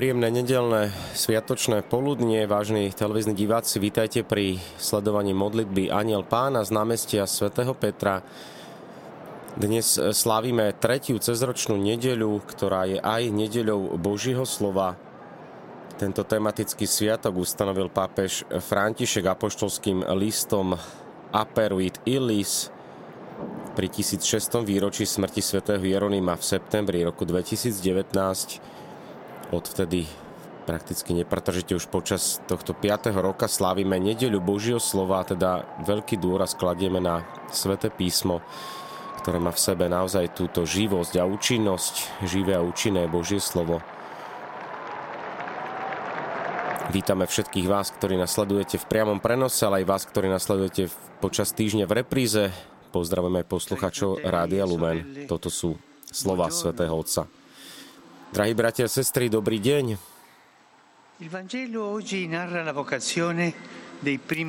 Príjemné nedelné sviatočné poludnie, vážni televízni diváci, vítajte pri sledovaní modlitby Aniel Pána z námestia svätého Petra. Dnes slávime tretiu cezročnú nedeľu, ktorá je aj nedeľou Božího slova. Tento tematický sviatok ustanovil pápež František apoštolským listom Aperuit Illis pri 1600. výročí smrti svätého Jeronima v septembri roku 2019 odvtedy prakticky nepretržite už počas tohto 5. roka slávime nedeľu Božieho slova, teda veľký dôraz kladieme na Sveté písmo, ktoré má v sebe naozaj túto živosť a účinnosť, živé a účinné Božie slovo. Vítame všetkých vás, ktorí nasledujete v priamom prenose, ale aj vás, ktorí nasledujete počas týždňa v repríze. Pozdravujeme aj Rádia Lumen. Toto sú slova Svetého Otca. Drahí bratia a sestry, dobrý deň.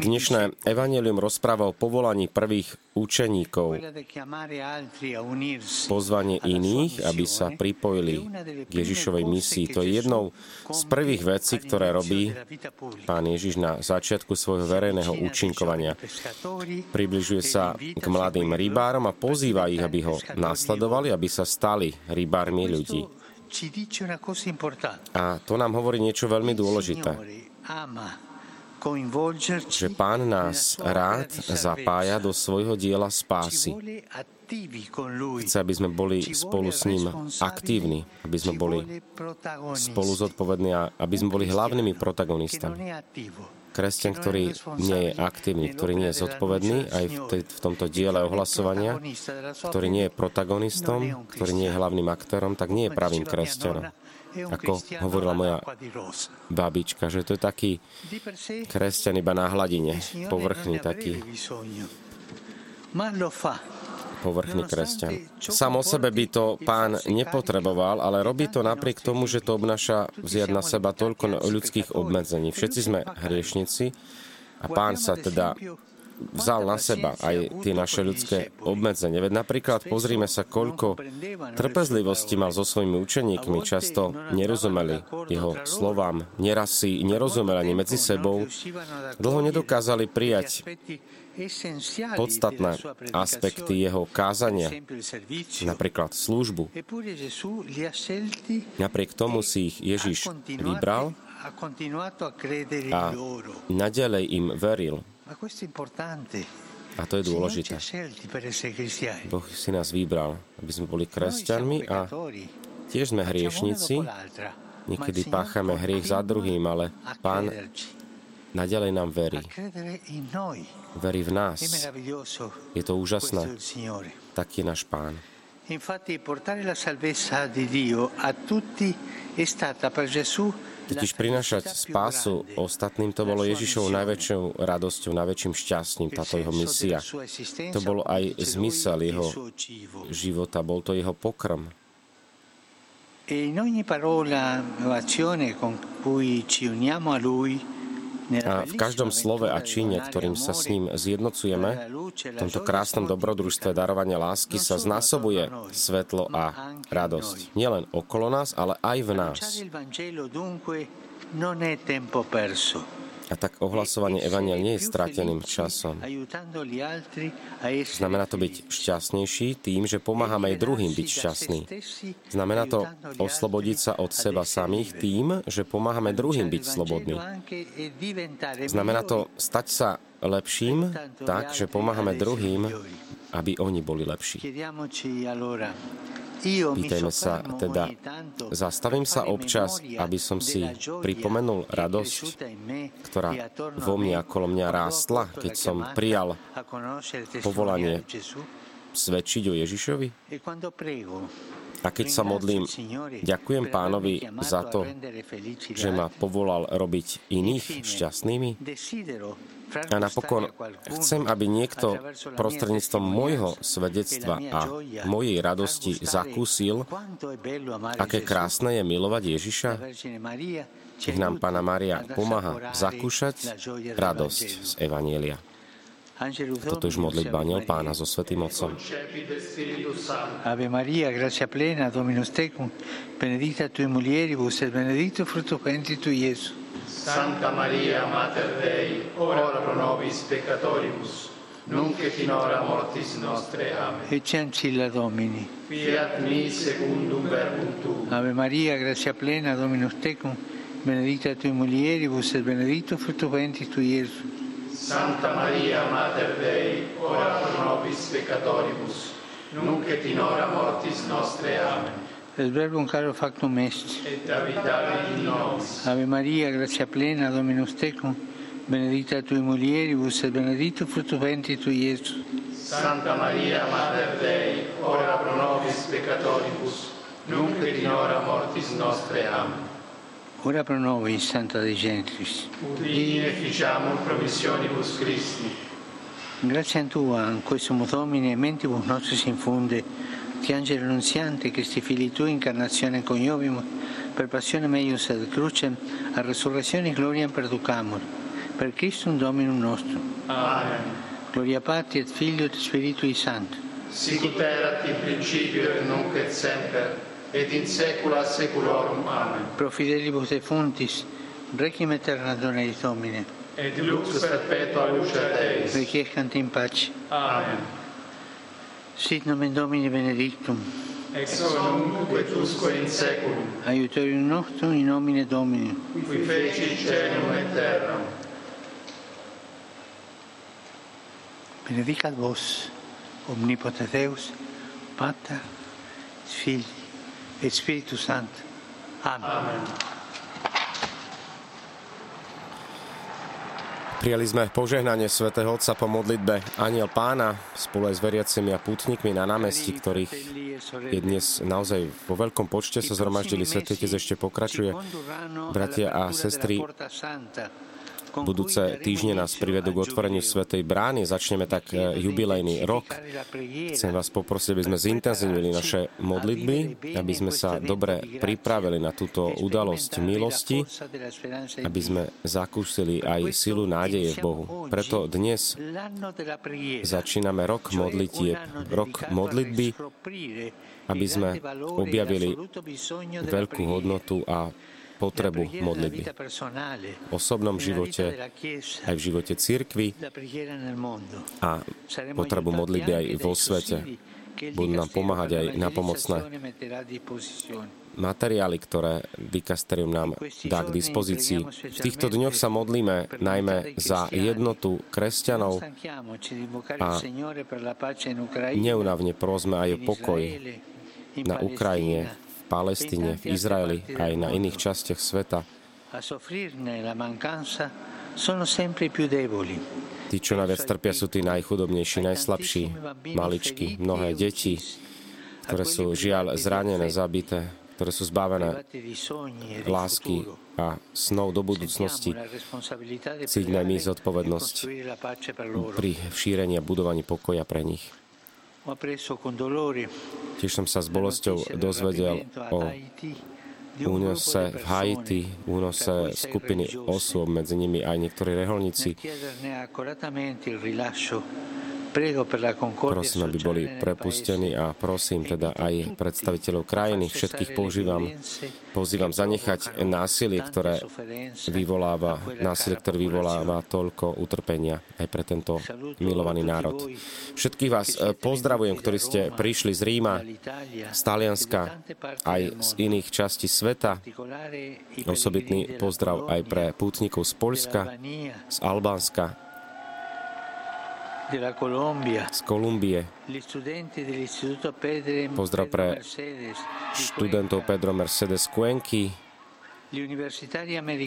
Dnešné evanelium rozpráva o povolaní prvých učeníkov, pozvanie iných, aby sa pripojili k Ježišovej misii. To je jednou z prvých vecí, ktoré robí pán Ježiš na začiatku svojho verejného účinkovania. Približuje sa k mladým rybárom a pozýva ich, aby ho nasledovali, aby sa stali rybármi ľudí. A to nám hovorí niečo veľmi dôležité. Že Pán nás rád zapája do svojho diela spásy. Chce, aby sme boli spolu s ním aktívni, aby sme boli spolu zodpovední a aby sme boli hlavnými protagonistami. Kresťan, ktorý nie je aktívny, ktorý nie je zodpovedný aj v, tej, v tomto diele ohlasovania, ktorý nie je protagonistom, ktorý nie je hlavným aktérom, tak nie je pravým kresťanom. Ako hovorila moja babička, že to je taký kresťan iba na hladine, povrchný taký povrchný kresťan. Sam o sebe by to pán nepotreboval, ale robí to napriek tomu, že to obnáša vziať na seba toľko ľudských obmedzení. Všetci sme hriešnici a pán sa teda vzal na seba aj tie naše ľudské obmedzenie. Veď napríklad pozrime sa, koľko trpezlivosti mal so svojimi učeníkmi. Často nerozumeli jeho slovám, neraz si nerozumeli ani medzi sebou. Dlho nedokázali prijať podstatné aspekty jeho kázania, napríklad službu. Napriek tomu si ich Ježiš vybral a nadalej im veril. A to je dôležité. Boh si nás vybral, aby sme boli kresťanmi a tiež sme hriešnici. Niekedy páchame hriech za druhým, ale Pán naďalej nám verí. Verí v nás. Je to úžasné. Taký je náš Pán. Totiž prinašať spásu ostatným, to bolo Ježišovou najväčšou radosťou, najväčším šťastím, táto jeho misia. To bolo aj zmysel jeho života, bol to jeho pokrm. E in ogni parola o azione con cui ci uniamo a Lui a v každom slove a čine, ktorým sa s ním zjednocujeme, v tomto krásnom dobrodružstve darovania lásky sa znásobuje svetlo a radosť. Nielen okolo nás, ale aj v nás. A tak ohlasovanie Evania nie je strateným časom. Znamená to byť šťastnejší tým, že pomáhame aj druhým byť šťastný. Znamená to oslobodiť sa od seba samých tým, že pomáhame druhým byť slobodní. Znamená to stať sa lepším tak, že pomáhame druhým, aby oni boli lepší. Pýtajme sa teda, zastavím sa občas, aby som si pripomenul radosť, ktorá vo mne a okolo mňa rástla, keď som prijal povolanie svedčiť o Ježišovi? A keď sa modlím, ďakujem pánovi za to, že ma povolal robiť iných šťastnými. A napokon chcem, aby niekto prostredníctvom môjho svedectva a mojej radosti zakúsil, aké krásne je milovať Ježiša. Nech nám Pána Maria pomáha zakúšať radosť z Evanielia. Toto už modlitba aniel pána so Svetým Otcom. Ave Maria, gracia plena, Dominus tecum, benedicta tui mulieribus et benedictus fructus ventris tui, Iesus. Santa Maria, Mater Dei, ora pro nobis peccatoribus, nunc et in hora mortis nostre. Amen. Ecce ancilla Domini. Fiat mi secundum verbum tuum. Ave Maria, gracia plena, Dominus tecum, benedicta tui mulieribus et benedictus fructus ventris tui, Iesus. Santa Maria, Mater Dei, ora pro nobis peccatoribus, nunc et in hora mortis nostre. Amen. Verbum caro factum est. Et habitavit in nobis. Ave Maria, gracia plena, Dominus tecum, benedicta tui mulieribus et benedictus fructus ventris tui, Iesus. Santa Maria, Mater Dei, ora pro nobis peccatoribus, nunc et in hora mortis nostre. Amen. Ora pro nobis, Santa Dei Gentris. Udini e ficiamur promissionibus Christi. Grazie a Tua, in questo Domine, mentibus nostris infunde, angelo annunziante, Cristi fili Tui, incarnazione coniovimus, per passione meius ad crucem, a resurrezione gloria perducamur, per Christum Dominum nostrum. Amen. Gloria Patri et Figlio et Spiritui Sancto. Sicut erat in principio et nunc et semper, et in saecula saeculorum. Amen. Pro fidelibus defuntis, requiem aeterna dona Domine. Et lux perpetua luce Deis. Requiescant in pace. Amen. Sit nomen Domini benedictum. Ex nunc et usque in saeculum. Aiutorium nostrum in nomine Domini. Qui feci celum et terram. Benedicat vos, omnipotens Deus, Pater, Filii et Spiritus Sanctus. Amen. Amen. Prijali sme požehnanie svätého Otca po modlitbe Aniel Pána spolu aj s veriacimi a pútnikmi na námestí, ktorých je dnes naozaj vo veľkom počte sa zhromaždili. Svetý ešte pokračuje. Bratia a sestry, budúce týždne nás privedú k otvoreniu Svetej brány. Začneme tak e, jubilejný rok. Chcem vás poprosiť, aby sme zintenzívnili naše modlitby, aby sme sa dobre pripravili na túto udalosť milosti, aby sme zakúsili aj silu nádeje v Bohu. Preto dnes začíname rok modlitieb, rok modlitby, aby sme objavili veľkú hodnotu a potrebu modlitby. V osobnom živote, aj v živote církvy a potrebu modlitby aj vo svete. Budú nám pomáhať aj na pomocné materiály, ktoré Dikasterium nám dá k dispozícii. V týchto dňoch sa modlíme najmä za jednotu kresťanov a neunavne prosme aj o pokoj na Ukrajine, Palestíne, v Izraeli aj na iných častiach sveta. Tí, čo najviac trpia, sú tí najchudobnejší, najslabší, maličky, mnohé deti, ktoré sú žiaľ zranené, zabité, ktoré sú zbavené lásky a snov do budúcnosti. Cítime my zodpovednosť pri šírení a budovaní pokoja pre nich. Tiež som sa s bolesťou dozvedel o únose v Haiti, únose skupiny osôb, medzi nimi aj niektorí reholníci. Prosím, aby boli prepustení a prosím teda aj predstaviteľov krajiny, všetkých používam, pozývam zanechať násilie, ktoré vyvoláva, násilie, ktoré vyvoláva toľko utrpenia aj pre tento milovaný národ. Všetkých vás eh, pozdravujem, ktorí ste prišli z Ríma, z Talianska, aj z iných častí sveta. Osobitný pozdrav aj pre pútnikov z Polska, z Albánska, z Kolumbie. Pozdrav pre študentov Pedro Mercedes Cuenky,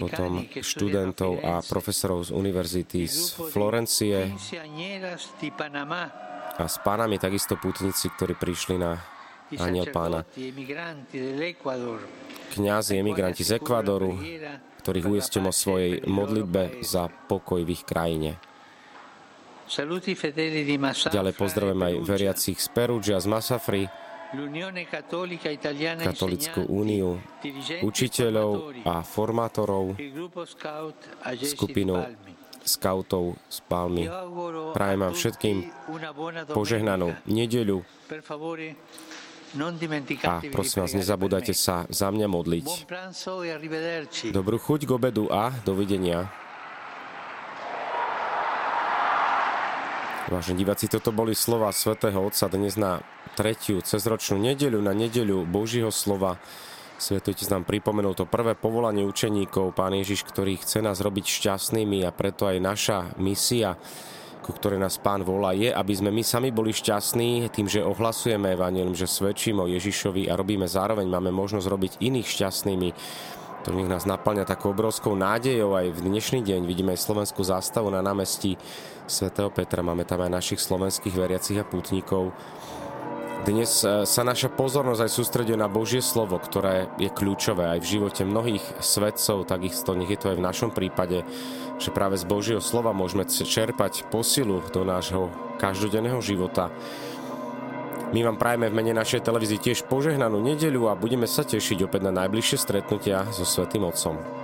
potom študentov a profesorov z univerzity z Florencie a z Panamy takisto putníci, ktorí prišli na Aniel Pána. Kňazi, emigranti z Ekvadoru, ktorých uistím o svojej modlitbe za pokoj v ich krajine. Ďalej pozdravujem aj veriacich z Perugia, z Masafry, Katolickú úniu učiteľov a formátorov, skupinu skautov z Palmy. Prajem vám všetkým požehnanú nedeľu. A prosím vás, nezabúdajte sa za mňa modliť. E Dobrú chuť k obedu a dovidenia. Vážení diváci, toto boli slova svätého Otca dnes na tretiu cezročnú nedeľu, na nedeľu Božího slova. Svetujte nám pripomenul to prvé povolanie učeníkov, Pán Ježiš, ktorý chce nás robiť šťastnými a preto aj naša misia ku ktorej nás Pán volá, je, aby sme my sami boli šťastní tým, že ohlasujeme Evangelium, že svedčíme o Ježišovi a robíme zároveň, máme možnosť robiť iných šťastnými. To nech nás naplňa takou obrovskou nádejou aj v dnešný deň. Vidíme aj slovenskú zástavu na námestí svätého Petra, máme tam aj našich slovenských veriacich a pútnikov. Dnes e, sa naša pozornosť aj sústreduje na Božie slovo, ktoré je kľúčové aj v živote mnohých svedcov, takisto nech je to aj v našom prípade, že práve z Božieho slova môžeme čerpať posilu do nášho každodenného života. My vám prajeme v mene našej televízii tiež požehnanú nedeľu a budeme sa tešiť opäť na najbližšie stretnutia so Svetým Otcom.